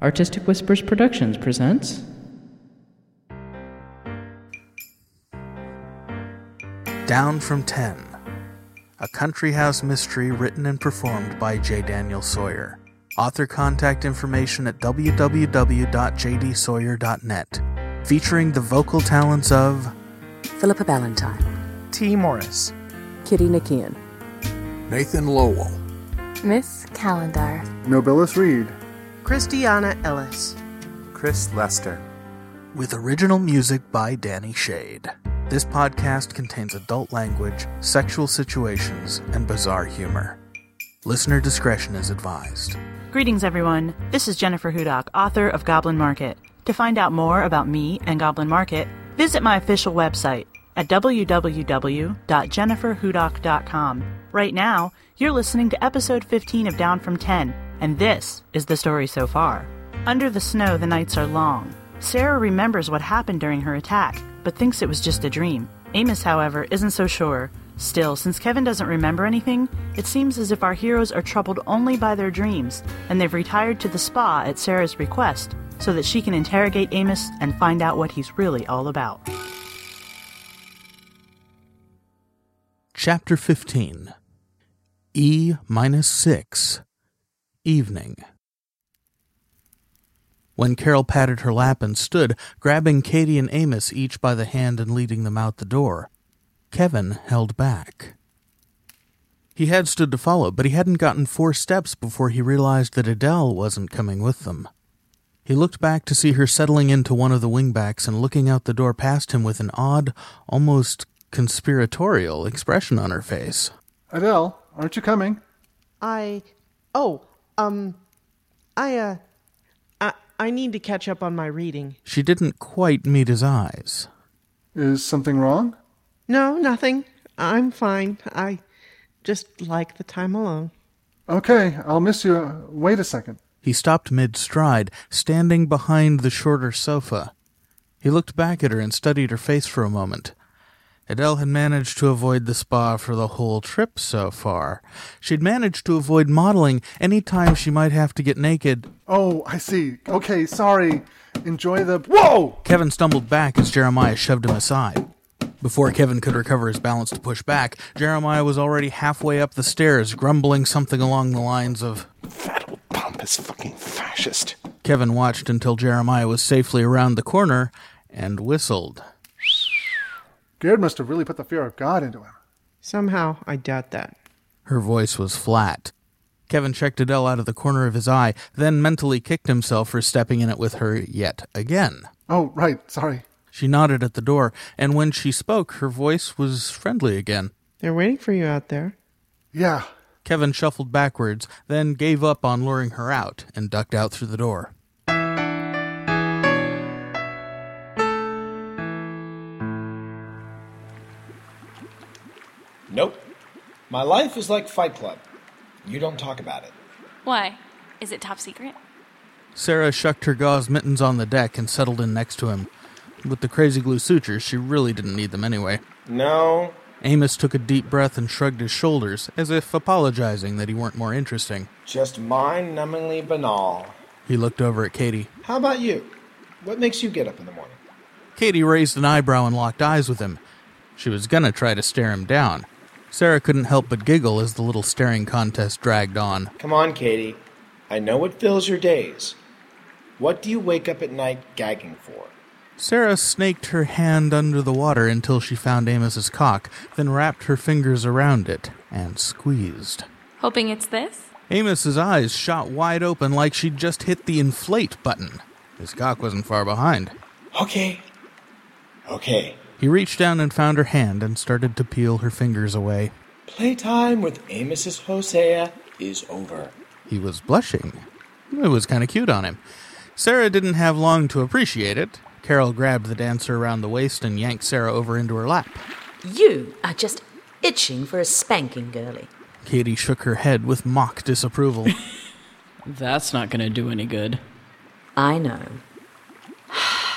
Artistic Whispers Productions presents. Down from 10. A country house mystery written and performed by J. Daniel Sawyer. Author contact information at www.jdsawyer.net. Featuring the vocal talents of Philippa Ballantyne, T. Morris, Kitty Nikian, Nathan Lowell, Miss Calendar, Nobilis Reed, Christiana Ellis, Chris Lester. with original music by Danny Shade. This podcast contains adult language, sexual situations, and bizarre humor. Listener discretion is advised. Greetings, everyone. This is Jennifer Hudock, author of Goblin Market. To find out more about me and Goblin Market, visit my official website at www.jenniferhudock.com. Right now, you're listening to episode 15 of Down from 10, and this is the story so far. Under the snow, the nights are long. Sarah remembers what happened during her attack, but thinks it was just a dream. Amos, however, isn't so sure. Still, since Kevin doesn't remember anything, it seems as if our heroes are troubled only by their dreams, and they've retired to the spa at Sarah's request so that she can interrogate Amos and find out what he's really all about. Chapter 15 E minus 6 Evening. When Carol patted her lap and stood, grabbing Katie and Amos each by the hand and leading them out the door, Kevin held back. He had stood to follow, but he hadn't gotten four steps before he realized that Edelle wasn't coming with them. He looked back to see her settling into one of the wingbacks and looking out the door past him with an odd, almost conspiratorial expression on her face. Edelle, aren't you coming? I. Oh, um. I, uh. I, I need to catch up on my reading. She didn't quite meet his eyes. Is something wrong? No, nothing. I'm fine. I just like the time alone. Okay, I'll miss you. Wait a second. He stopped mid stride, standing behind the shorter sofa. He looked back at her and studied her face for a moment. Edelle had managed to avoid the spa for the whole trip so far. She'd managed to avoid modeling any time she might have to get naked. Oh, I see. Okay, sorry. Enjoy the. Whoa! Kevin stumbled back as Jeremiah shoved him aside. Before Kevin could recover his balance to push back, Jeremiah was already halfway up the stairs, grumbling something along the lines of, That old pompous fucking fascist. Kevin watched until Jeremiah was safely around the corner and whistled. Gerd must have really put the fear of God into him. Somehow, I doubt that. Her voice was flat. Kevin checked Edelle out of the corner of his eye, then mentally kicked himself for stepping in it with her yet again. Oh, right. Sorry. She nodded at the door, and when she spoke, her voice was friendly again. They're waiting for you out there. Yeah. Kevin shuffled backwards, then gave up on luring her out and ducked out through the door. Nope. My life is like Fight Club. You don't talk about it. Why? Is it top secret? Sarah shucked her gauze mittens on the deck and settled in next to him. With the crazy glue sutures, she really didn't need them anyway. No. Amos took a deep breath and shrugged his shoulders, as if apologizing that he weren't more interesting. Just mind numbingly banal. He looked over at Katie. How about you? What makes you get up in the morning? Katie raised an eyebrow and locked eyes with him. She was gonna try to stare him down. Sarah couldn't help but giggle as the little staring contest dragged on. Come on, Katie. I know what fills your days. What do you wake up at night gagging for? Sarah snaked her hand under the water until she found Amos's cock, then wrapped her fingers around it and squeezed. Hoping it's this? Amos's eyes shot wide open like she'd just hit the inflate button. His cock wasn't far behind. Okay. Okay. He reached down and found her hand and started to peel her fingers away. Playtime with Amos's Hosea is over. He was blushing. It was kind of cute on him. Sarah didn't have long to appreciate it. Carol grabbed the dancer around the waist and yanked Sarah over into her lap. You are just itching for a spanking, girlie. Katie shook her head with mock disapproval. That's not going to do any good. I know.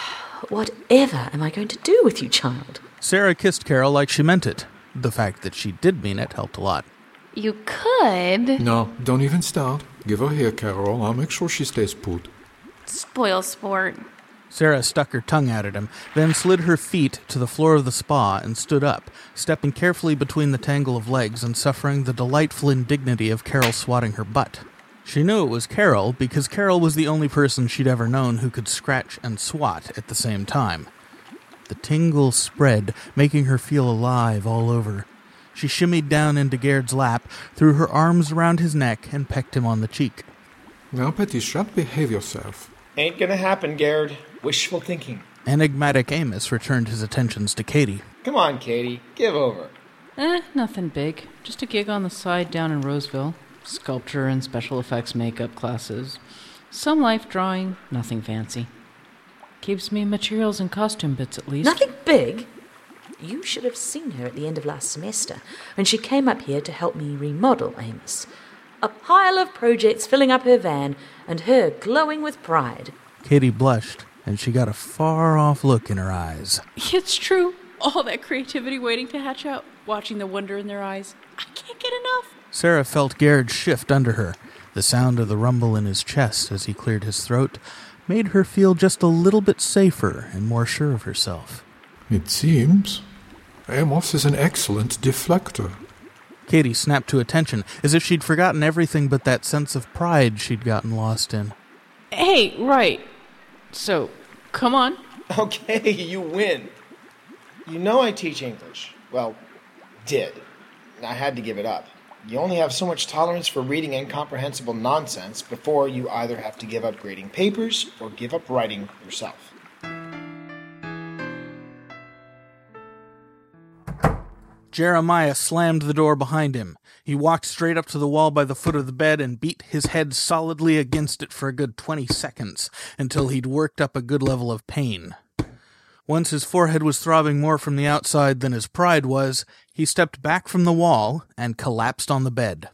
Whatever am I going to do with you, child? Sarah kissed Carol like she meant it. The fact that she did mean it helped a lot. You could. No, don't even start. Give her here, Carol. I'll make sure she stays put. Spoil sport. Sarah stuck her tongue out at him, then slid her feet to the floor of the spa and stood up, stepping carefully between the tangle of legs and suffering the delightful indignity of Carol swatting her butt. She knew it was Carol because Carol was the only person she'd ever known who could scratch and swat at the same time. The tingle spread, making her feel alive all over. She shimmied down into Gerd's lap, threw her arms around his neck, and pecked him on the cheek. Now, Petty Shrimp, behave yourself. Ain't gonna happen, Gerd. Wishful thinking. Enigmatic Amos returned his attentions to Katie. Come on, Katie. Give over. Eh, nothing big. Just a gig on the side down in Roseville. Sculpture and special effects makeup classes. Some life drawing, nothing fancy. Keeps me materials and costume bits at least. Nothing big. You should have seen her at the end of last semester when she came up here to help me remodel Amos. A pile of projects filling up her van and her glowing with pride. Katie blushed, and she got a far off look in her eyes. It's true. All that creativity waiting to hatch out, watching the wonder in their eyes. I can't get enough. Sarah felt Gerd's shift under her. The sound of the rumble in his chest as he cleared his throat made her feel just a little bit safer and more sure of herself. It seems Amos is an excellent deflector. Katie snapped to attention, as if she'd forgotten everything but that sense of pride she'd gotten lost in. Hey, right. So, come on. Okay, you win. You know I teach English. Well, did. I had to give it up. You only have so much tolerance for reading incomprehensible nonsense before you either have to give up grading papers or give up writing yourself. Jeremiah slammed the door behind him. He walked straight up to the wall by the foot of the bed and beat his head solidly against it for a good 20 seconds until he'd worked up a good level of pain. Once his forehead was throbbing more from the outside than his pride was, he stepped back from the wall and collapsed on the bed.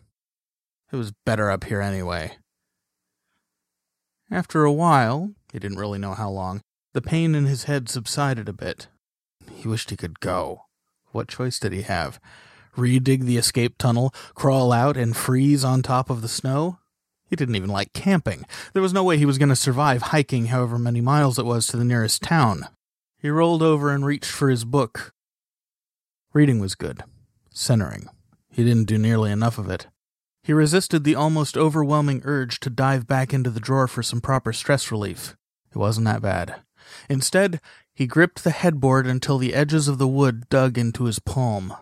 It was better up here anyway. After a while, he didn't really know how long, the pain in his head subsided a bit. He wished he could go. What choice did he have? Redig the escape tunnel, crawl out, and freeze on top of the snow? He didn't even like camping. There was no way he was going to survive hiking however many miles it was to the nearest town. He rolled over and reached for his book. Reading was good. Centering. He didn't do nearly enough of it. He resisted the almost overwhelming urge to dive back into the drawer for some proper stress relief. It wasn't that bad. Instead, he gripped the headboard until the edges of the wood dug into his palm.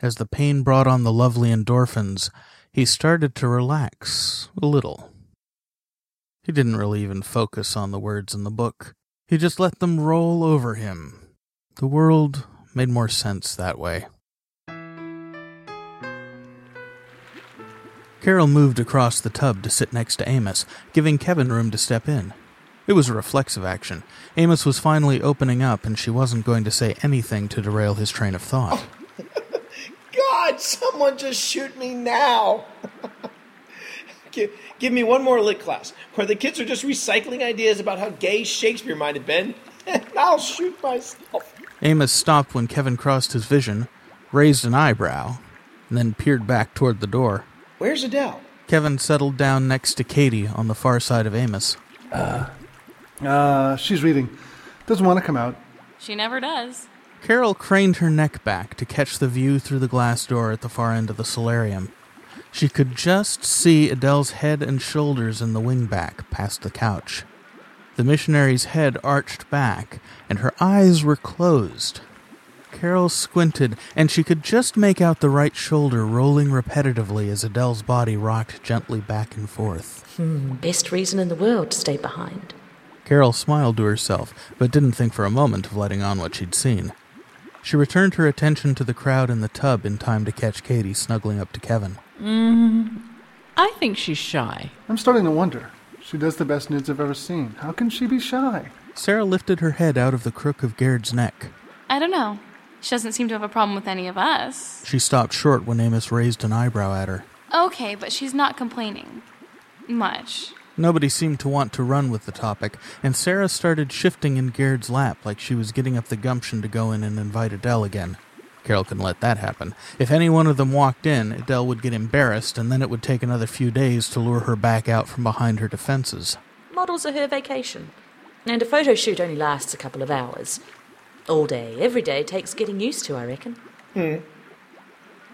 As the pain brought on the lovely endorphins, he started to relax a little. He didn't really even focus on the words in the book. He just let them roll over him. The world made more sense that way. Carol moved across the tub to sit next to Amos, giving Kevin room to step in. It was a reflexive action. Amos was finally opening up, and she wasn't going to say anything to derail his train of thought. God, someone just shoot me now. give, give me one more lit class where the kids are just recycling ideas about how gay Shakespeare might have been, and I'll shoot myself. Amos stopped when Kevin crossed his vision, raised an eyebrow, and then peered back toward the door. Where's Edelle? Kevin settled down next to Katie on the far side of Amos. Uh, uh, she's reading. Doesn't want to come out. She never does. Carol craned her neck back to catch the view through the glass door at the far end of the solarium. She could just see Edelle's head and shoulders in the wingback past the couch. The missionary's head arched back, and her eyes were closed. Carol squinted, and she could just make out the right shoulder rolling repetitively as Edelle's body rocked gently back and forth. Hmm, best reason in the world to stay behind. Carol smiled to herself, but didn't think for a moment of letting on what she'd seen. She returned her attention to the crowd in the tub in time to catch Katie snuggling up to Kevin. Mm, I think she's shy. I'm starting to wonder. She does the best nudes I've ever seen. How can she be shy? Sarah lifted her head out of the crook of Gerd's neck. I don't know. She doesn't seem to have a problem with any of us. She stopped short when Amos raised an eyebrow at her. Okay, but she's not complaining. Much. Nobody seemed to want to run with the topic, and Sarah started shifting in Gerd's lap like she was getting up the gumption to go in and invite Edelle again. Carol couldn't let that happen. If any one of them walked in, Edelle would get embarrassed, and then it would take another few days to lure her back out from behind her defenses. models are her vacation. And a photo shoot only lasts a couple of hours. All day, every day takes getting used to, I reckon. Hmm.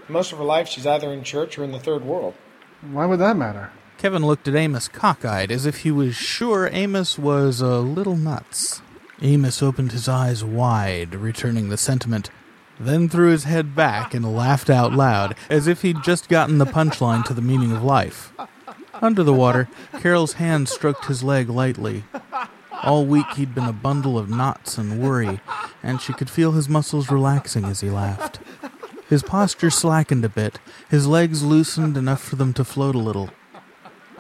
Most of her life, she's either in church or in the third world. Why would that matter? Kevin looked at Amos cockeyed as if he was sure Amos was a little nuts. Amos opened his eyes wide, returning the sentiment, then threw his head back and laughed out loud, as if he'd just gotten the punchline to the meaning of life. Under the water, Carol's hand stroked his leg lightly. All week he'd been a bundle of knots and worry, and she could feel his muscles relaxing as he laughed. His posture slackened a bit, his legs loosened enough for them to float a little.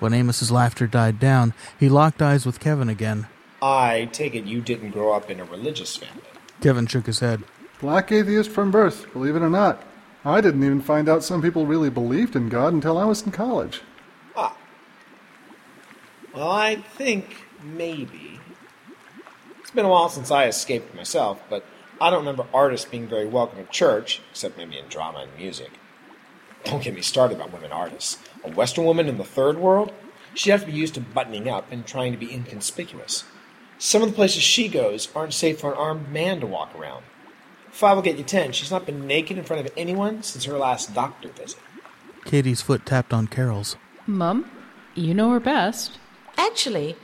When Amos's laughter died down, he locked eyes with Kevin again. I take it you didn't grow up in a religious family. Kevin shook his head. Black atheist from birth, believe it or not. I didn't even find out some people really believed in God until I was in college. Ah. Well, I think maybe. It's been a while since I escaped myself, but I don't remember artists being very welcome at church, except maybe in drama and music. Don't get me started about women artists. A Western woman in the third world? She'd have to be used to buttoning up and trying to be inconspicuous. Some of the places she goes aren't safe for an armed man to walk around. Five will get you ten. She's not been naked in front of anyone since her last doctor visit. Katie's foot tapped on Carol's. Mum, you know her best. Actually,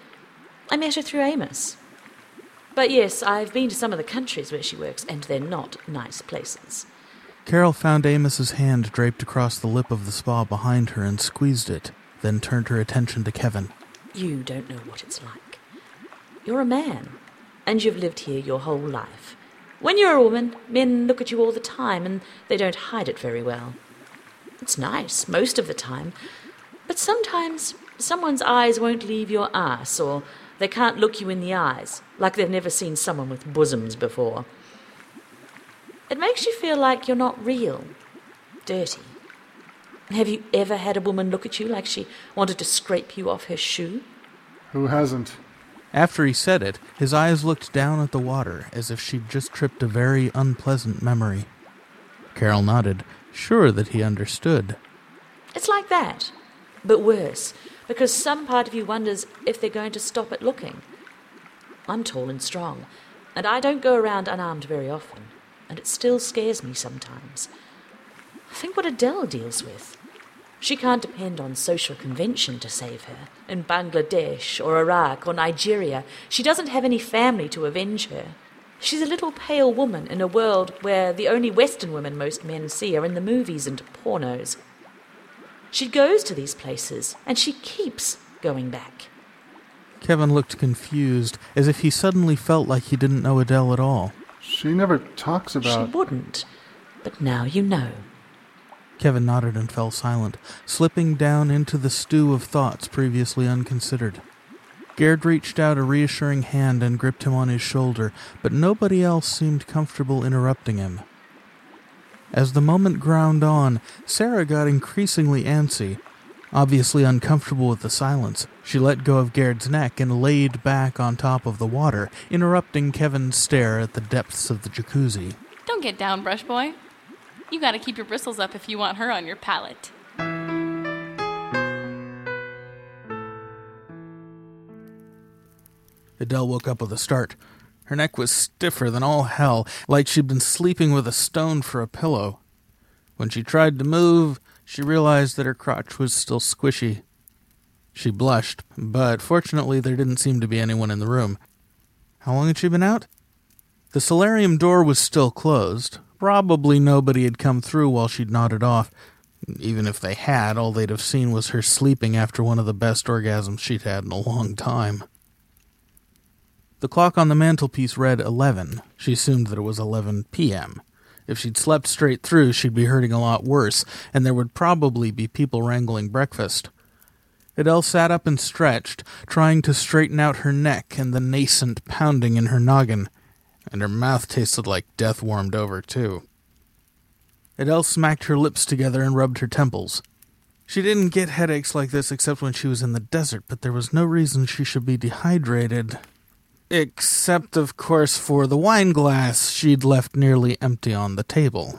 I met her through Amos. But yes, I've been to some of the countries where she works, and they're not nice places. Carol found Amos's hand draped across the lip of the spa behind her and squeezed it, then turned her attention to Kevin. You don't know what it's like. You're a man, and you've lived here your whole life. When you're a woman, men look at you all the time, and they don't hide it very well. It's nice most of the time, but sometimes someone's eyes won't leave your ass, or they can't look you in the eyes, like they've never seen someone with bosoms before. It makes you feel like you're not real, dirty. Have you ever had a woman look at you like she wanted to scrape you off her shoe? Who hasn't? After he said it, his eyes looked down at the water as if she'd just tripped a very unpleasant memory. Carol nodded, sure that he understood. It's like that, but worse, because some part of you wonders if they're going to stop at looking. I'm tall and strong, and I don't go around unarmed very often, and it still scares me sometimes. Think what Edelle deals with. She can't depend on social convention to save her. In Bangladesh or Iraq or Nigeria, she doesn't have any family to avenge her. She's a little pale woman in a world where the only Western women most men see are in the movies and pornos. She goes to these places, and she keeps going back. Kevin looked confused, as if he suddenly felt like he didn't know Edelle at all. She never talks about. She wouldn't, but now you know. Kevin nodded and fell silent, slipping down into the stew of thoughts previously unconsidered. Gerd reached out a reassuring hand and gripped him on his shoulder, but nobody else seemed comfortable interrupting him. As the moment ground on, Sarah got increasingly antsy. Obviously uncomfortable with the silence, she let go of Gerd's neck and laid back on top of the water, interrupting Kevin's stare at the depths of the jacuzzi. Don't get down, Brush Boy. You gotta keep your bristles up if you want her on your palate. Edelle woke up with a start. Her neck was stiffer than all hell, like she'd been sleeping with a stone for a pillow. When she tried to move, she realized that her crotch was still squishy. She blushed, but fortunately there didn't seem to be anyone in the room. How long had she been out? The solarium door was still closed. Probably nobody had come through while she'd nodded off. Even if they had, all they'd have seen was her sleeping after one of the best orgasms she'd had in a long time. The clock on the mantelpiece read 11. She assumed that it was 11 p.m. If she'd slept straight through, she'd be hurting a lot worse, and there would probably be people wrangling breakfast. Edelle sat up and stretched, trying to straighten out her neck and the nascent pounding in her noggin, and her mouth tasted like death warmed over, too. Edelle smacked her lips together and rubbed her temples. She didn't get headaches like this except when she was in the desert, but there was no reason she should be dehydrated. Except, of course, for the wine glass she'd left nearly empty on the table.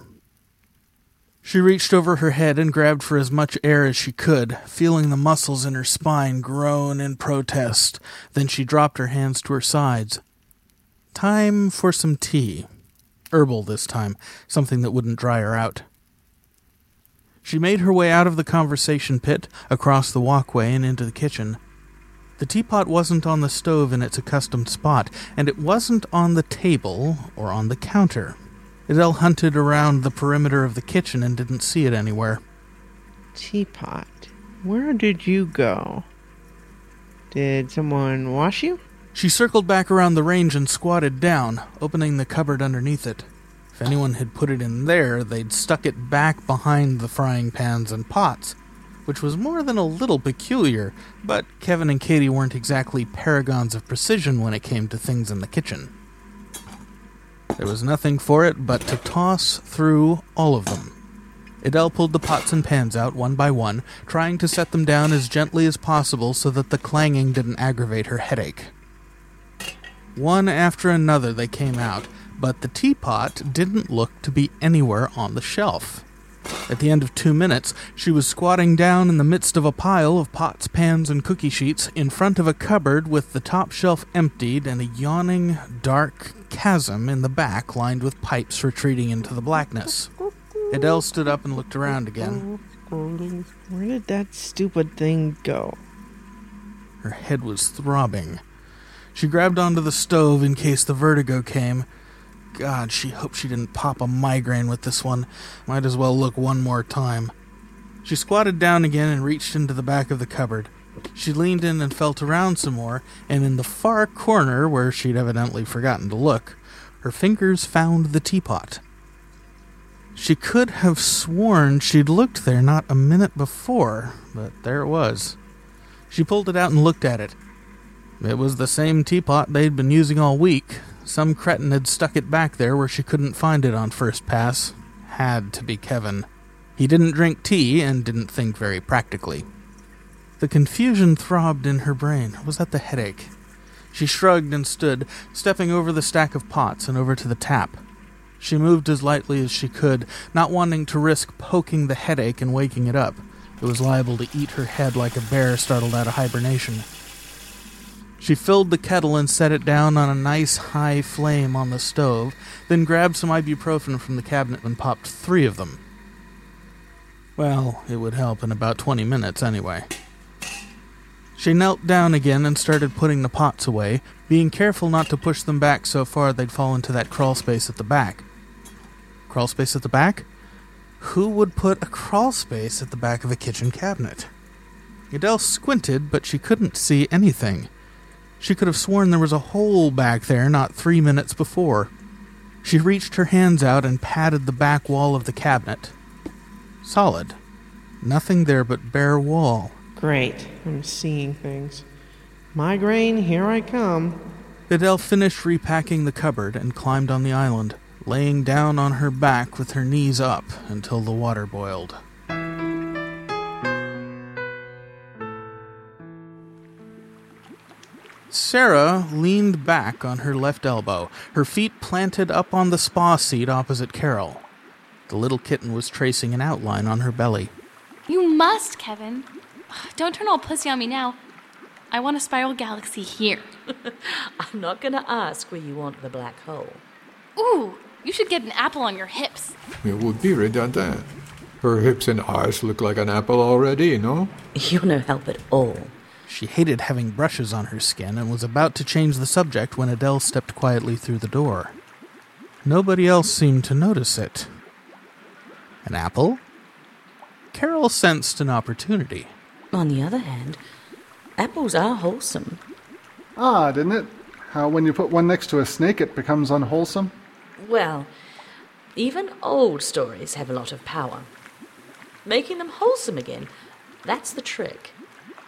She reached over her head and grabbed for as much air as she could, feeling the muscles in her spine groan in protest. Then she dropped her hands to her sides. Time for some tea. Herbal this time, something that wouldn't dry her out. She made her way out of the conversation pit, across the walkway, and into the kitchen. The teapot wasn't on the stove in its accustomed spot, and it wasn't on the table or on the counter. Edelle hunted around the perimeter of the kitchen and didn't see it anywhere. Teapot. Where did you go? Did someone wash you? She circled back around the range and squatted down, opening the cupboard underneath it. If anyone had put it in there, they'd stuck it back behind the frying pans and pots, which was more than a little peculiar, but Kevin and Katie weren't exactly paragons of precision when it came to things in the kitchen. There was nothing for it but to toss through all of them. Edelle pulled the pots and pans out one by one, trying to set them down as gently as possible so that the clanging didn't aggravate her headache. One after another they came out, but the teapot didn't look to be anywhere on the shelf. At the end of two minutes, she was squatting down in the midst of a pile of pots, pans, and cookie sheets in front of a cupboard with the top shelf emptied and a yawning, dark chasm in the back lined with pipes retreating into the blackness. Edelle stood up and looked around again. Where did that stupid thing go? Her head was throbbing. She grabbed onto the stove in case the vertigo came. God, she hoped she didn't pop a migraine with this one. Might as well look one more time. She squatted down again and reached into the back of the cupboard. She leaned in and felt around some more, and in the far corner, where she'd evidently forgotten to look, her fingers found the teapot. She could have sworn she'd looked there not a minute before, but there it was. She pulled it out and looked at it. It was the same teapot they'd been using all week. Some cretin had stuck it back there where she couldn't find it on first pass. Had to be Kevin. He didn't drink tea and didn't think very practically. The confusion throbbed in her brain. Was that the headache? She shrugged and stood, stepping over the stack of pots and over to the tap. She moved as lightly as she could, not wanting to risk poking the headache and waking it up. It was liable to eat her head like a bear startled out of hibernation. She filled the kettle and set it down on a nice high flame on the stove, then grabbed some ibuprofen from the cabinet and popped three of them. Well, it would help in about 20 minutes anyway. She knelt down again and started putting the pots away, being careful not to push them back so far they'd fall into that crawl space at the back. Crawl space at the back? Who would put a crawl space at the back of a kitchen cabinet? Edelle squinted, but she couldn't see anything. She could have sworn there was a hole back there not three minutes before. She reached her hands out and patted the back wall of the cabinet. Solid. Nothing there but bare wall. Great. I'm seeing things. Migraine, here I come. Edelle finished repacking the cupboard and climbed on the island, laying down on her back with her knees up until the water boiled. Sarah leaned back on her left elbow, her feet planted up on the spa seat opposite Carol. The little kitten was tracing an outline on her belly. You must, Kevin. Don't turn all pussy on me now. I want a spiral galaxy here. I'm not going to ask where you want the black hole. Ooh, you should get an apple on your hips. It would be redundant. Her hips and eyes look like an apple already, no? You're no help at all. She hated having brushes on her skin and was about to change the subject when Edelle stepped quietly through the door. Nobody else seemed to notice it. An apple? Carol sensed an opportunity. On the other hand, apples are wholesome. Ah, Odd, isn't it? How when you put one next to a snake it becomes unwholesome? Well, even old stories have a lot of power. Making them wholesome again, that's the trick.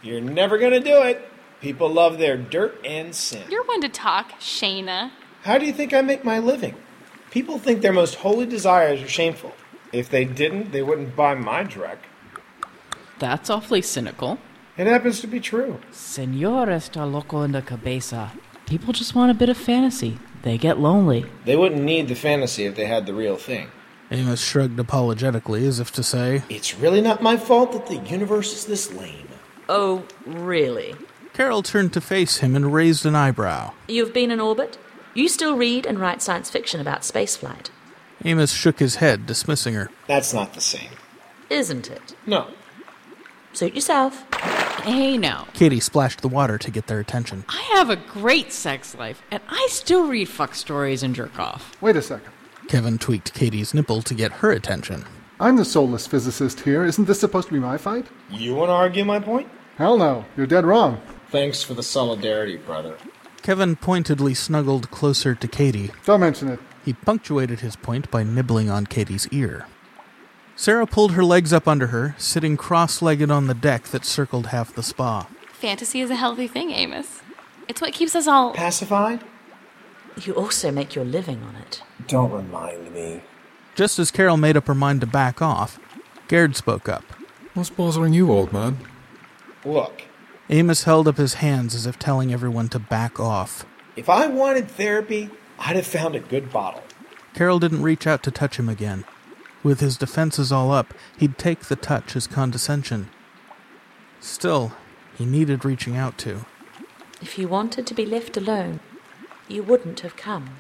You're never gonna do it. People love their dirt and sin. You're one to talk, Shayna. How do you think I make my living? People think their most holy desires are shameful. If they didn't, they wouldn't buy my Drek. That's awfully cynical. It happens to be true. Senor está loco en la cabeza. People just want a bit of fantasy. They get lonely. They wouldn't need the fantasy if they had the real thing. Amos shrugged apologetically as if to say, It's really not my fault that the universe is this lame. Oh, really? Carol turned to face him and raised an eyebrow. You've been in orbit? You still read and write science fiction about spaceflight, Amos shook his head, dismissing her. That's not the same. isn't it? No. Suit yourself. Hey, now. Katie splashed the water to get their attention. I have a great sex life, and I still read fuck stories and jerk off. Wait a second. Kevin tweaked Katie's nipple to get her attention. I'm the soulless physicist here. Isn't this supposed to be my fight? You want to argue my point? Hell no. You're dead wrong. Thanks for the solidarity, brother. Kevin pointedly snuggled closer to Katie. Don't mention it. He punctuated his point by nibbling on Katie's ear. Sarah pulled her legs up under her, sitting cross legged on the deck that circled half the spa. Fantasy is a healthy thing, Amos. It's what keeps us all. Pacified? You also make your living on it. Don't remind me. Just as Carol made up her mind to back off, Gerd spoke up. What's bothering you, old man? Look, Amos held up his hands as if telling everyone to back off. if I wanted therapy, I'd have found a good bottle. Carol didn't reach out to touch him again. With his defenses all up, he'd take the touch as condescension. Still, he needed reaching out to. If you wanted to be left alone, you wouldn't have come.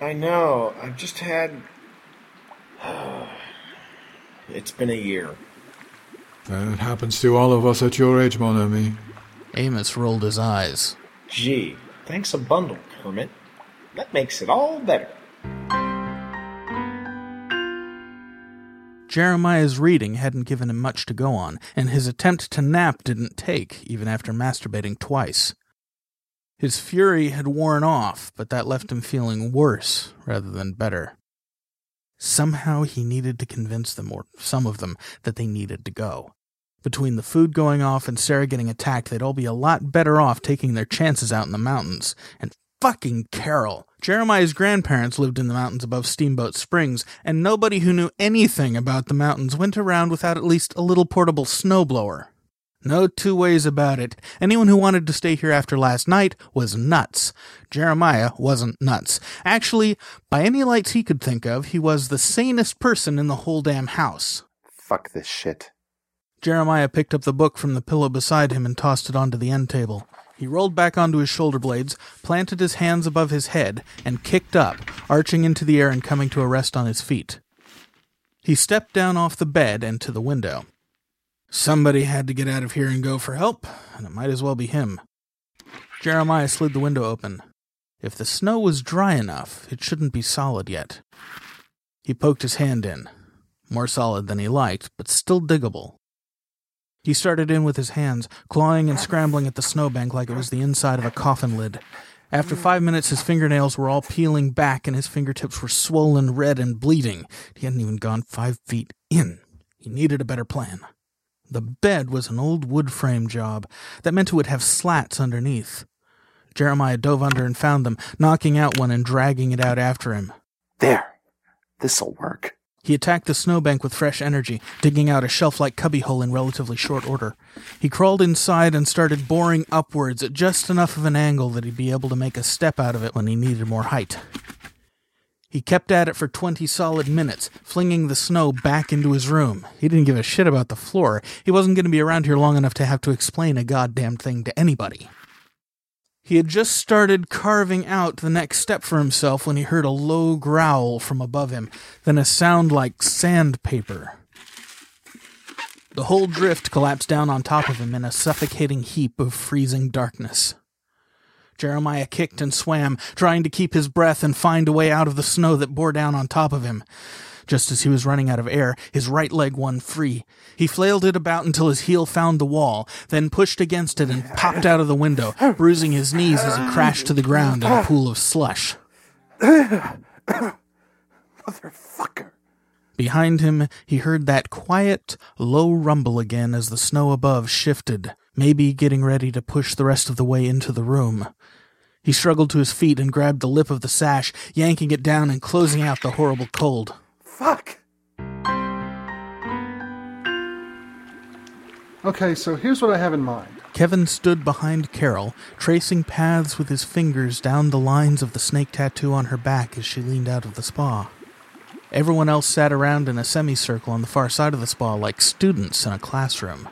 I know. I've just had. it's been a year. And it happens to all of us at your age, mon ami. Amos rolled his eyes. Gee, thanks a bundle, Kermit. That makes it all better. Jeremiah's reading hadn't given him much to go on, and his attempt to nap didn't take, even after masturbating twice. His fury had worn off, but that left him feeling worse rather than better. Somehow he needed to convince them, or some of them, that they needed to go. Between the food going off and Sarah getting attacked, they'd all be a lot better off taking their chances out in the mountains. And fucking Carol. Jeremiah's grandparents lived in the mountains above Steamboat Springs, and nobody who knew anything about the mountains went around without at least a little portable snowblower. No two ways about it. Anyone who wanted to stay here after last night was nuts. Jeremiah wasn't nuts. Actually, by any lights he could think of, he was the sanest person in the whole damn house. Fuck this shit. Jeremiah picked up the book from the pillow beside him and tossed it onto the end table. He rolled back onto his shoulder blades, planted his hands above his head, and kicked up, arching into the air and coming to a rest on his feet. He stepped down off the bed and to the window. Somebody had to get out of here and go for help, and it might as well be him. Jeremiah slid the window open. If the snow was dry enough, it shouldn't be solid yet. He poked his hand in. More solid than he liked, but still diggable. He started in with his hands, clawing and scrambling at the snowbank like it was the inside of a coffin lid. After five minutes, his fingernails were all peeling back and his fingertips were swollen, red, and bleeding. He hadn't even gone five feet in. He needed a better plan. The bed was an old wood frame job. That meant it would have slats underneath. Jeremiah dove under and found them, knocking out one and dragging it out after him. There. This'll work. He attacked the snowbank with fresh energy, digging out a shelf like cubbyhole in relatively short order. He crawled inside and started boring upwards at just enough of an angle that he'd be able to make a step out of it when he needed more height. He kept at it for 20 solid minutes, flinging the snow back into his room. He didn't give a shit about the floor. He wasn't going to be around here long enough to have to explain a goddamn thing to anybody. He had just started carving out the next step for himself when he heard a low growl from above him, then a sound like sandpaper. The whole drift collapsed down on top of him in a suffocating heap of freezing darkness. Jeremiah kicked and swam, trying to keep his breath and find a way out of the snow that bore down on top of him. Just as he was running out of air, his right leg won free. He flailed it about until his heel found the wall, then pushed against it and popped out of the window, bruising his knees as he crashed to the ground in a pool of slush. Motherfucker. Behind him, he heard that quiet, low rumble again as the snow above shifted, maybe getting ready to push the rest of the way into the room. He struggled to his feet and grabbed the lip of the sash, yanking it down and closing out the horrible cold. Fuck. Okay, so here's what I have in mind. Kevin stood behind Carol, tracing paths with his fingers down the lines of the snake tattoo on her back as she leaned out of the spa. Everyone else sat around in a semicircle on the far side of the spa like students in a classroom.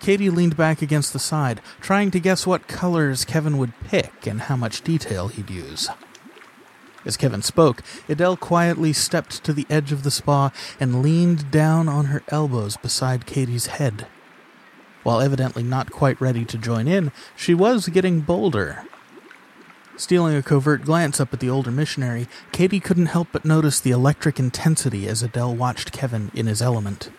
Katie leaned back against the side, trying to guess what colors Kevin would pick and how much detail he'd use. As Kevin spoke, Edelle quietly stepped to the edge of the spa and leaned down on her elbows beside Katie's head. While evidently not quite ready to join in, she was getting bolder. Stealing a covert glance up at the older missionary, Katie couldn't help but notice the electric intensity as Edelle watched Kevin in his element.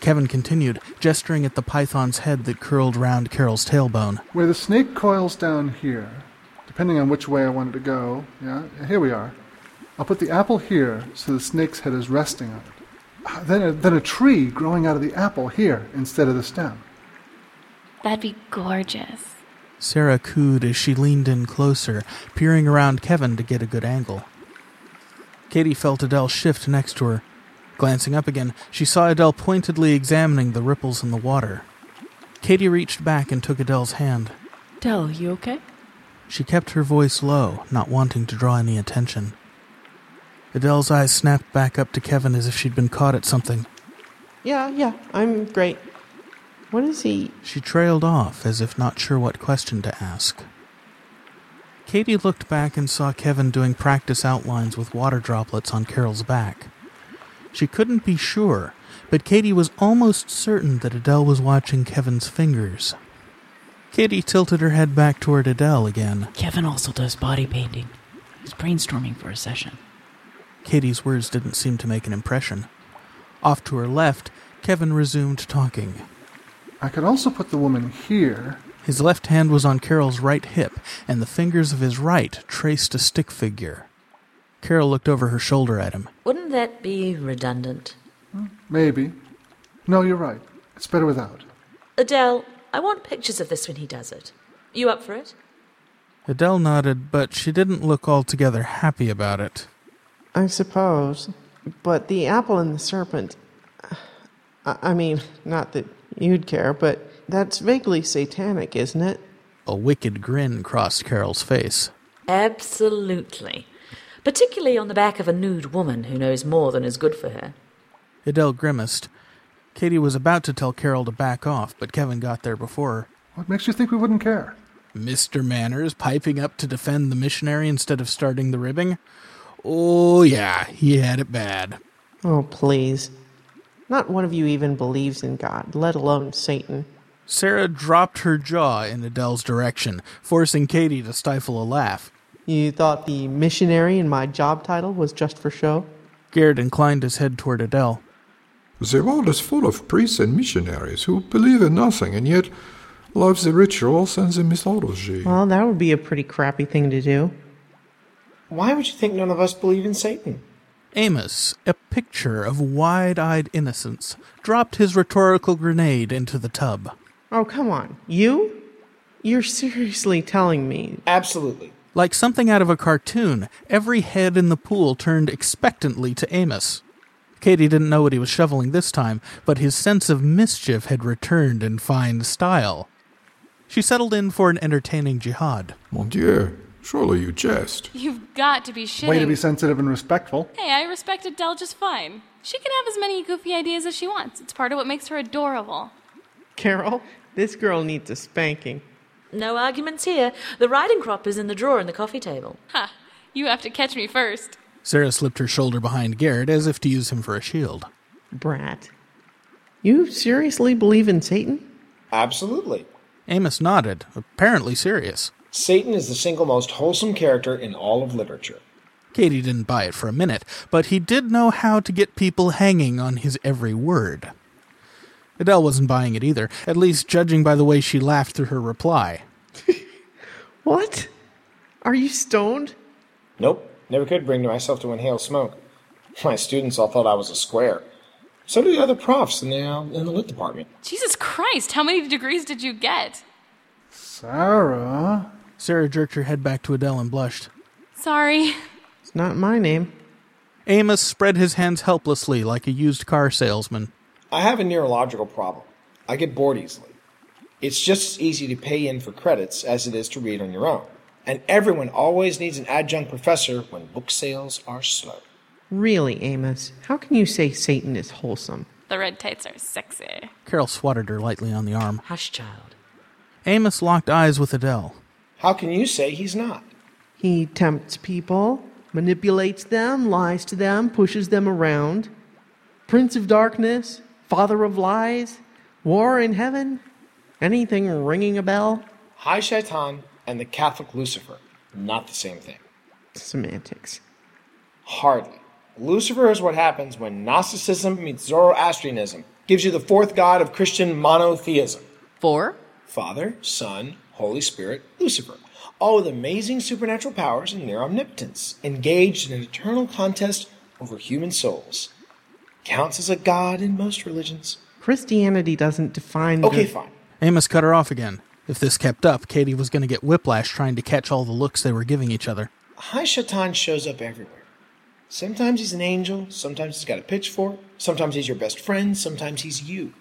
Kevin continued, gesturing at the python's head that curled round Carol's tailbone. Where the snake coils down here, depending on which way I want it to go, yeah, here we are. I'll put the apple here so the snake's head is resting on it. Ah, Then a, then a tree growing out of the apple here instead of the stem. That'd be gorgeous. Sarah cooed as she leaned in closer, peering around Kevin to get a good angle. Katie felt Edelle shift next to her. Glancing up again, she saw Edelle pointedly examining the ripples in the water. Katie reached back and took Edelle's hand. Dell, you okay? She kept her voice low, not wanting to draw any attention. Edelle's eyes snapped back up to Kevin as if she'd been caught at something. Yeah, yeah, I'm great. What is he? She trailed off as if not sure what question to ask. Katie looked back and saw Kevin doing practice outlines with water droplets on Carol's back. She couldn't be sure, but Katie was almost certain that Edelle was watching Kevin's fingers. Katie tilted her head back toward Edelle again. Kevin also does body painting. He's brainstorming for a session. Katie's words didn't seem to make an impression. Off to her left, Kevin resumed talking. I could also put the woman here. His left hand was on Carol's right hip, and the fingers of his right traced a stick figure. Carol looked over her shoulder at him. Wouldn't that be redundant? Hmm, maybe. No, you're right. It's better without. Edelle, I want pictures of this when he does it. You up for it? Edelle nodded, but she didn't look altogether happy about it. I suppose. But the apple and the serpent. I, I mean, not that you'd care, but that's vaguely satanic, isn't it? A wicked grin crossed Carol's face. Absolutely. Particularly on the back of a nude woman who knows more than is good for her. Edelle grimaced. Katie was about to tell Carol to back off, but Kevin got there before her. What makes you think we wouldn't care? Mr. Manners piping up to defend the missionary instead of starting the ribbing? Oh, yeah, he had it bad. Oh, please. Not one of you even believes in God, let alone Satan. Sarah dropped her jaw in Edelle's direction, forcing Katie to stifle a laugh. You thought the missionary in my job title was just for show? Garrett inclined his head toward Edelle. The world is full of priests and missionaries who believe in nothing and yet love the rituals and the mythology. Well, that would be a pretty crappy thing to do. Why would you think none of us believe in Satan? Amos, a picture of wide eyed innocence, dropped his rhetorical grenade into the tub. Oh, come on. You? You're seriously telling me. Absolutely. Like something out of a cartoon, every head in the pool turned expectantly to Amos. Katie didn't know what he was shoveling this time, but his sense of mischief had returned in fine style. She settled in for an entertaining jihad. Mon Dieu, surely you jest. You've got to be shitting. Way to be sensitive and respectful. Hey, I respect Edelle just fine. She can have as many goofy ideas as she wants. It's part of what makes her adorable. Carol, this girl needs a spanking. No arguments here. The riding crop is in the drawer in the coffee table. Ha! You have to catch me first. Sarah slipped her shoulder behind Garrett as if to use him for a shield. Brat. You seriously believe in Satan? Absolutely. Amos nodded, apparently serious. Satan is the single most wholesome character in all of literature. Katie didn't buy it for a minute, but he did know how to get people hanging on his every word. Edelle wasn't buying it either, at least judging by the way she laughed through her reply. What? Are you stoned? Nope, never could bring myself to inhale smoke. My students all thought I was a square. So do the other profs in the, uh, in the lit department. Jesus Christ, how many degrees did you get? Sarah. Sarah jerked her head back to Edelle and blushed. Sorry. It's not my name. Amos spread his hands helplessly like a used car salesman. I have a neurological problem. I get bored easily. It's just as easy to pay in for credits as it is to read on your own. And everyone always needs an adjunct professor when book sales are slow. Really, Amos, how can you say Satan is wholesome? The red tights are sexy. Carol swatted her lightly on the arm. Hush, child. Amos locked eyes with Edelle. How can you say he's not? He tempts people, manipulates them, lies to them, pushes them around. Prince of darkness, father of lies, war in heaven. Anything ringing a bell? Hi, Shaitan and the Catholic Lucifer, not the same thing. Semantics. Hardly. Lucifer is what happens when Gnosticism meets Zoroastrianism, gives you the fourth god of Christian monotheism Four? Father, Son, Holy Spirit, Lucifer. All with amazing supernatural powers and near omnipotence, engaged in an eternal contest over human souls. Counts as a god in most religions. Christianity doesn't define. Okay, the- fine. Amos cut her off again. If this kept up, Katie was going to get whiplash trying to catch all the looks they were giving each other. High Shaitan shows up everywhere. Sometimes he's an angel, sometimes he's got a pitchfork, sometimes he's your best friend, sometimes he's you.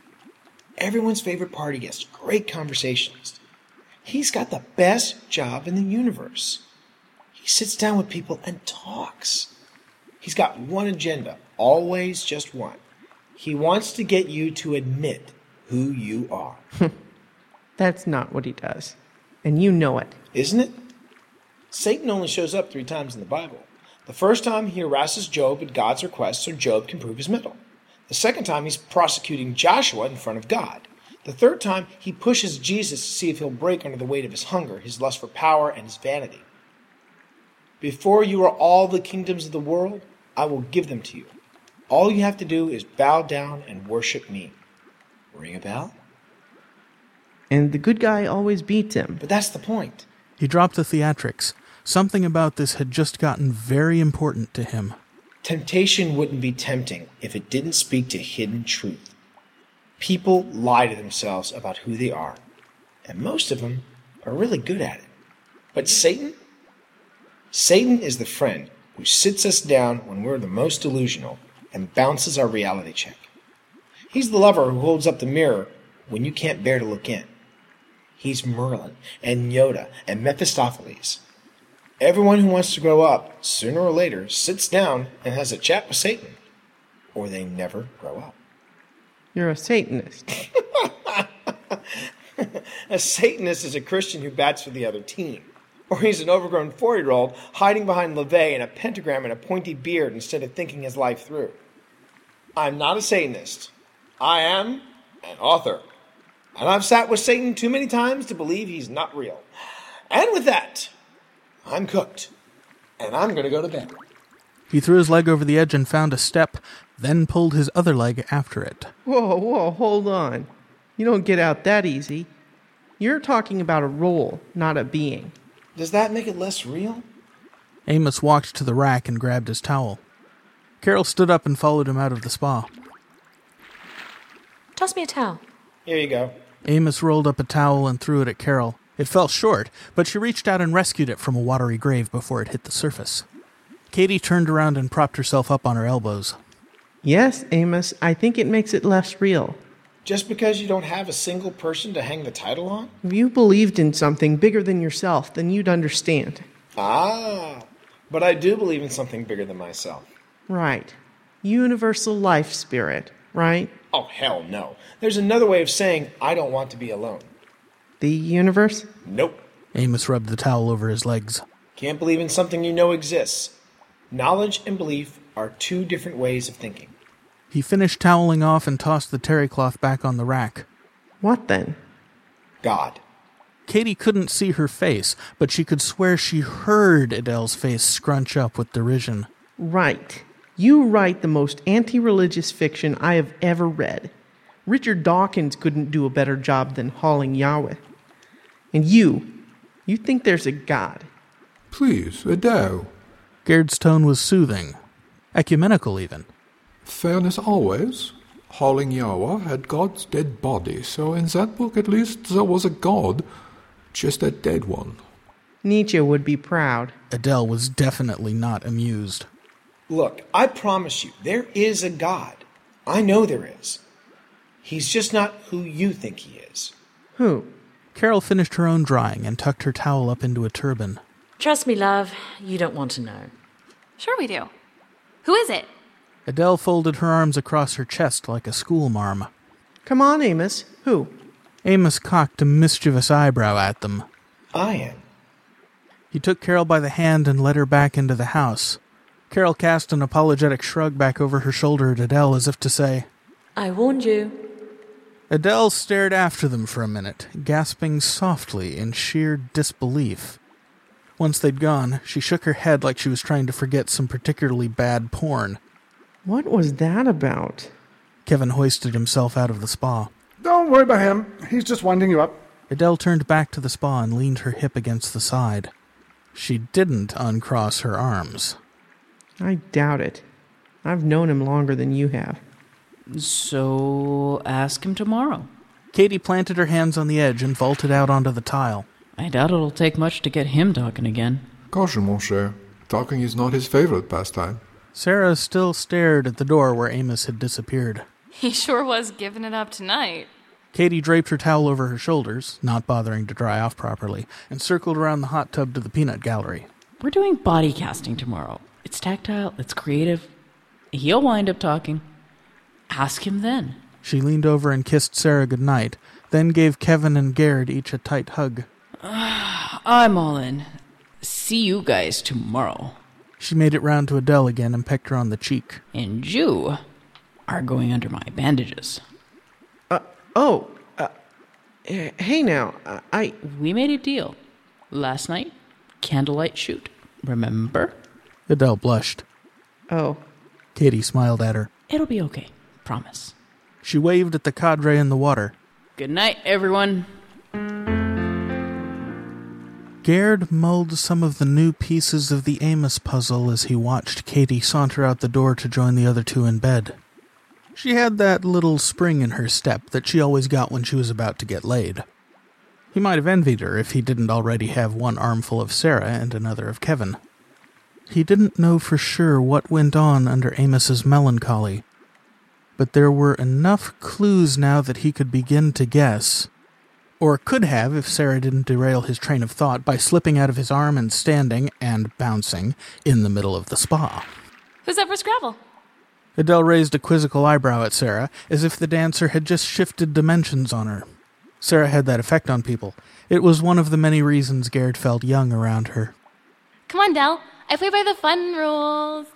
Everyone's favorite party guest, great conversationalist. He's got the best job in the universe. He sits down with people and talks. He's got one agenda, always just one. He wants to get you to admit who you are. That's not what he does. And you know it. Isn't it? Satan only shows up three times in the Bible. The first time he harasses Job at God's request so Job can prove his mettle. The second time he's prosecuting Joshua in front of God. The third time he pushes Jesus to see if he'll break under the weight of his hunger, his lust for power, and his vanity. Before you are all the kingdoms of the world, I will give them to you. All you have to do is bow down and worship me. Ring a bell? And the good guy always beats him. But that's the point. He dropped the theatrics. Something about this had just gotten very important to him. Temptation wouldn't be tempting if it didn't speak to hidden truth. People lie to themselves about who they are, and most of them are really good at it. But Satan? Satan is the friend who sits us down when we're the most delusional and bounces our reality check. He's the lover who holds up the mirror when you can't bear to look in. He's Merlin and Yoda and Mephistopheles. Everyone who wants to grow up, sooner or later, sits down and has a chat with Satan, or they never grow up. You're a Satanist. A Satanist is a Christian who bats for the other team. Or he's an overgrown four year old hiding behind LaVey and a pentagram and a pointy beard instead of thinking his life through. I'm not a Satanist. I am an author. And I've sat with Satan too many times to believe he's not real. And with that, I'm cooked. And I'm going to go to bed. He threw his leg over the edge and found a step, then pulled his other leg after it. Whoa, whoa, hold on. You don't get out that easy. You're talking about a role, not a being. Does that make it less real? Amos walked to the rack and grabbed his towel. Carol stood up and followed him out of the spa. Toss me a towel. Here you go. Amos rolled up a towel and threw it at Carol. It fell short, but she reached out and rescued it from a watery grave before it hit the surface. Katie turned around and propped herself up on her elbows. Yes, Amos, I think it makes it less real. Just because you don't have a single person to hang the title on? If you believed in something bigger than yourself, then you'd understand. Ah, but I do believe in something bigger than myself. Right. Universal life spirit, right? Oh, hell no. There's another way of saying I don't want to be alone. The universe? Nope. Amos rubbed the towel over his legs. Can't believe in something you know exists. Knowledge and belief are two different ways of thinking. He finished toweling off and tossed the terry cloth back on the rack. What then? God. Katie couldn't see her face, but she could swear she heard Edelle's face scrunch up with derision. Right. You write the most anti religious fiction I have ever read. Richard Dawkins couldn't do a better job than hauling Yahweh. And you, you think there's a God. Please, Edelle. Gerd's tone was soothing, ecumenical even. Fairness always. Hauling Yahweh had God's dead body, so in that book at least there was a God, just a dead one. Nietzsche would be proud. Edelle was definitely not amused. Look, I promise you, there is a God. I know there is. He's just not who you think he is. Who? Carol finished her own drying and tucked her towel up into a turban. Trust me, love, you don't want to know. Sure, we do. Who is it? Edelle folded her arms across her chest like a schoolmarm. Come on, Amos. Who? Amos cocked a mischievous eyebrow at them. I am. He took Carol by the hand and led her back into the house. Carol cast an apologetic shrug back over her shoulder at Edelle as if to say, I warned you. Edelle stared after them for a minute, gasping softly in sheer disbelief. Once they'd gone, she shook her head like she was trying to forget some particularly bad porn. What was that about? Kevin hoisted himself out of the spa. Don't worry about him. He's just winding you up. Edelle turned back to the spa and leaned her hip against the side. She didn't uncross her arms. I doubt it. I've known him longer than you have. So ask him tomorrow. Katie planted her hands on the edge and vaulted out onto the tile. I doubt it'll take much to get him talking again. Caution, mon cher. Talking is not his favorite pastime. Sarah still stared at the door where Amos had disappeared. He sure was giving it up tonight. Katie draped her towel over her shoulders, not bothering to dry off properly, and circled around the hot tub to the peanut gallery. We're doing body casting tomorrow. It's tactile, it's creative. He'll wind up talking. Ask him then. She leaned over and kissed Sarah goodnight, then gave Kevin and Garrett each a tight hug. I'm all in. See you guys tomorrow. She made it round to Edelle again and pecked her on the cheek. And you are going under my bandages. Uh, oh, uh, eh, hey now, uh, I. We made a deal. Last night, candlelight shoot. Remember? Edelle blushed. Oh, Katie smiled at her. It'll be okay. Promise. She waved at the cadre in the water. Good night, everyone. Gerd mulled some of the new pieces of the Amos puzzle as he watched Katie saunter out the door to join the other two in bed. She had that little spring in her step that she always got when she was about to get laid. He might have envied her if he didn't already have one armful of Sarah and another of Kevin. He didn't know for sure what went on under Amos's melancholy, but there were enough clues now that he could begin to guess or could have if Sarah didn't derail his train of thought by slipping out of his arm and standing and bouncing in the middle of the spa. Who's up for Scrabble? Edelle raised a quizzical eyebrow at Sarah, as if the dancer had just shifted dimensions on her. Sarah had that effect on people. It was one of the many reasons Garrett felt young around her. Come on, Dell. I play by the fun rules.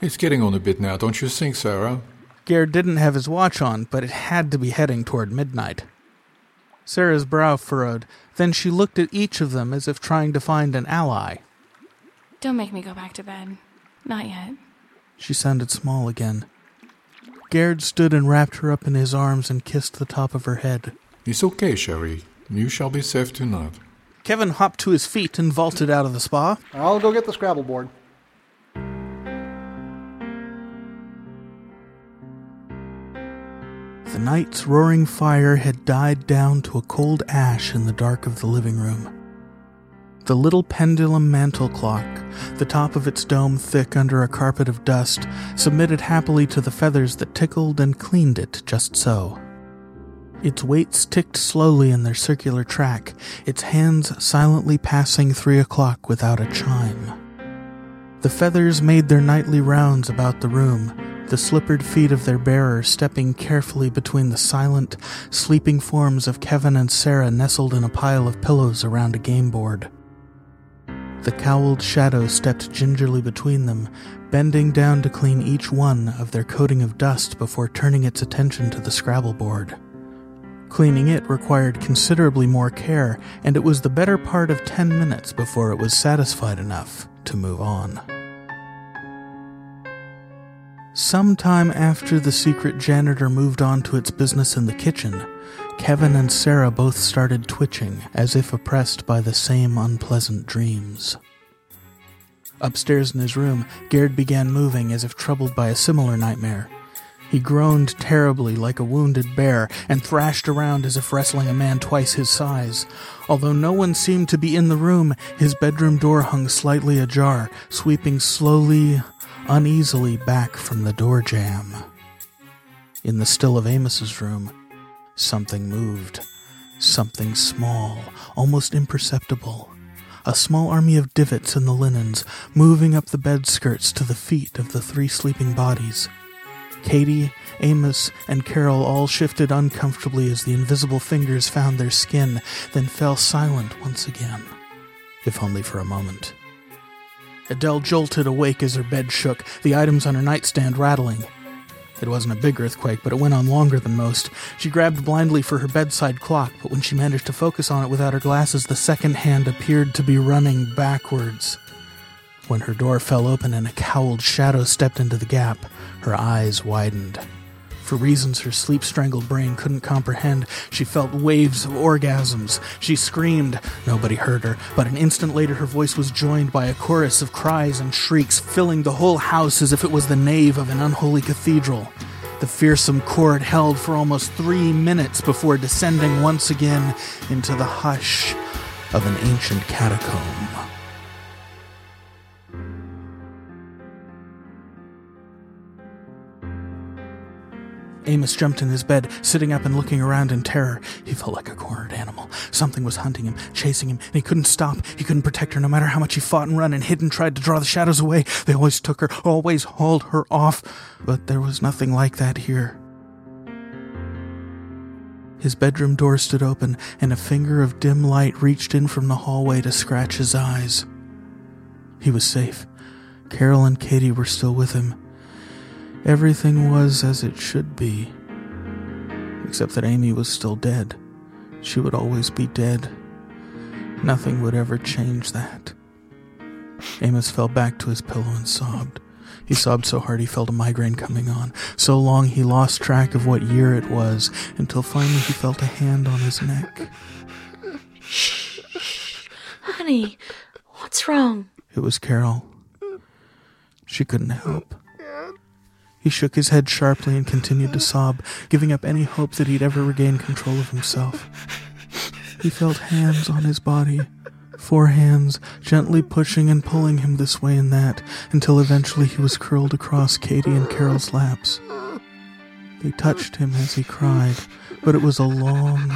It's getting on a bit now, don't you think, Sarah? Garrett didn't have his watch on, but it had to be heading toward midnight. Sarah's brow furrowed. Then she looked at each of them as if trying to find an ally. Don't make me go back to bed. Not yet. She sounded small again. Gerd stood and wrapped her up in his arms and kissed the top of her head. It's okay, Sherry. You shall be safe tonight. Kevin hopped to his feet and vaulted out of the spa. I'll go get the Scrabble board. The night's roaring fire had died down to a cold ash in the dark of the living room. The little pendulum mantel clock, the top of its dome thick under a carpet of dust, submitted happily to the feathers that tickled and cleaned it just so. Its weights ticked slowly in their circular track, its hands silently passing three o'clock without a chime. The feathers made their nightly rounds about the room, the slippered feet of their bearer stepping carefully between the silent, sleeping forms of Kevin and Sarah nestled in a pile of pillows around a game board. The cowled shadow stepped gingerly between them, bending down to clean each one of their coating of dust before turning its attention to the Scrabble board. Cleaning it required considerably more care, and it was the better part of ten minutes before it was satisfied enough to move on. Sometime after the secret janitor moved on to its business in the kitchen, Kevin and Sarah both started twitching as if oppressed by the same unpleasant dreams. Upstairs in his room, Gerd began moving as if troubled by a similar nightmare. He groaned terribly like a wounded bear and thrashed around as if wrestling a man twice his size. Although no one seemed to be in the room, his bedroom door hung slightly ajar, sweeping slowly, uneasily back from the door jamb. In the still of Amos's room, something moved. Something small, almost imperceptible. a small army of divots in the linens, moving up the bed skirts to the feet of the three sleeping bodies. Katie, Amos, and Carol all shifted uncomfortably as the invisible fingers found their skin, then fell silent once again, if only for a moment. Edelle jolted awake as her bed shook, the items on her nightstand rattling. It wasn't a big earthquake, but it went on longer than most. She grabbed blindly for her bedside clock, but when she managed to focus on it without her glasses, the second hand appeared to be running backwards. When her door fell open and a cowled shadow stepped into the gap, her eyes widened. For reasons her sleep strangled brain couldn't comprehend, she felt waves of orgasms. She screamed. Nobody heard her, but an instant later her voice was joined by a chorus of cries and shrieks, filling the whole house as if it was the nave of an unholy cathedral. The fearsome chord held for almost three minutes before descending once again into the hush of an ancient catacomb. Amos jumped in his bed, sitting up and looking around in terror. He felt like a cornered animal. Something was hunting him, chasing him, and he couldn't stop. He couldn't protect her no matter how much he fought and run and hid and tried to draw the shadows away. They always took her, always hauled her off. But there was nothing like that here. His bedroom door stood open, and a finger of dim light reached in from the hallway to scratch his eyes. He was safe. Carol and Katie were still with him. Everything was as it should be. Except that Amy was still dead. She would always be dead. Nothing would ever change that. Amos fell back to his pillow and sobbed. He sobbed so hard he felt a migraine coming on. So long he lost track of what year it was, until finally he felt a hand on his neck. Honey, what's wrong? It was Carol. She couldn't help. He shook his head sharply and continued to sob, giving up any hope that he'd ever regain control of himself. He felt hands on his body, four hands gently pushing and pulling him this way and that, until eventually he was curled across Katie and Carol's laps. They touched him as he cried, but it was a long,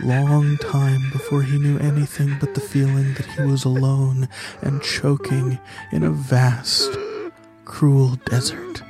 long time before he knew anything but the feeling that he was alone and choking in a vast, cruel desert.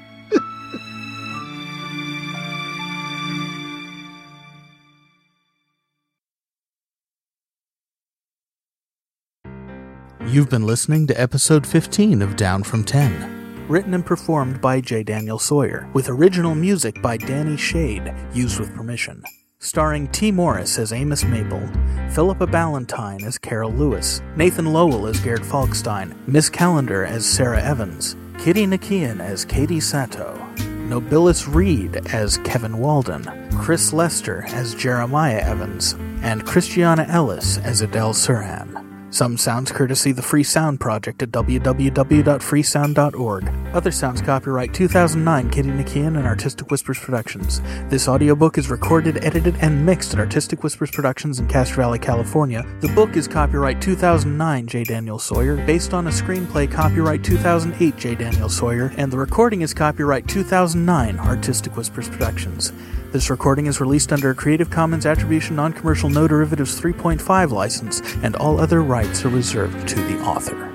You've been listening to episode 15 of Down from 10. Written and performed by J. Daniel Sawyer, with original music by Danny Shade, used with permission. Starring T. Morris as Amos Maple, Philippa Ballantyne as Carol Lewis, Nathan Lowell as Gerd Falkstein, Miss Calendar as Sarah Evans, Kitty Nakian as Katie Sato, Nobilis Reed as Kevin Walden, Chris Lester as Jeremiah Evans, and Christiana Ellis as Edelle Surhan. Some sounds courtesy the Free Sound Project at www.freesound.org. Other sounds copyright 2009 Kitty Nakian and Artistic Whispers Productions. This audiobook is recorded, edited, and mixed at Artistic Whispers Productions in Castro Valley, California. The book is copyright 2009 J. Daniel Sawyer, based on a screenplay copyright 2008 J. Daniel Sawyer, and the recording is copyright 2009 Artistic Whispers Productions. This recording is released under a Creative Commons Attribution Non Commercial No Derivatives 3.5 license, and all other rights are reserved to the author.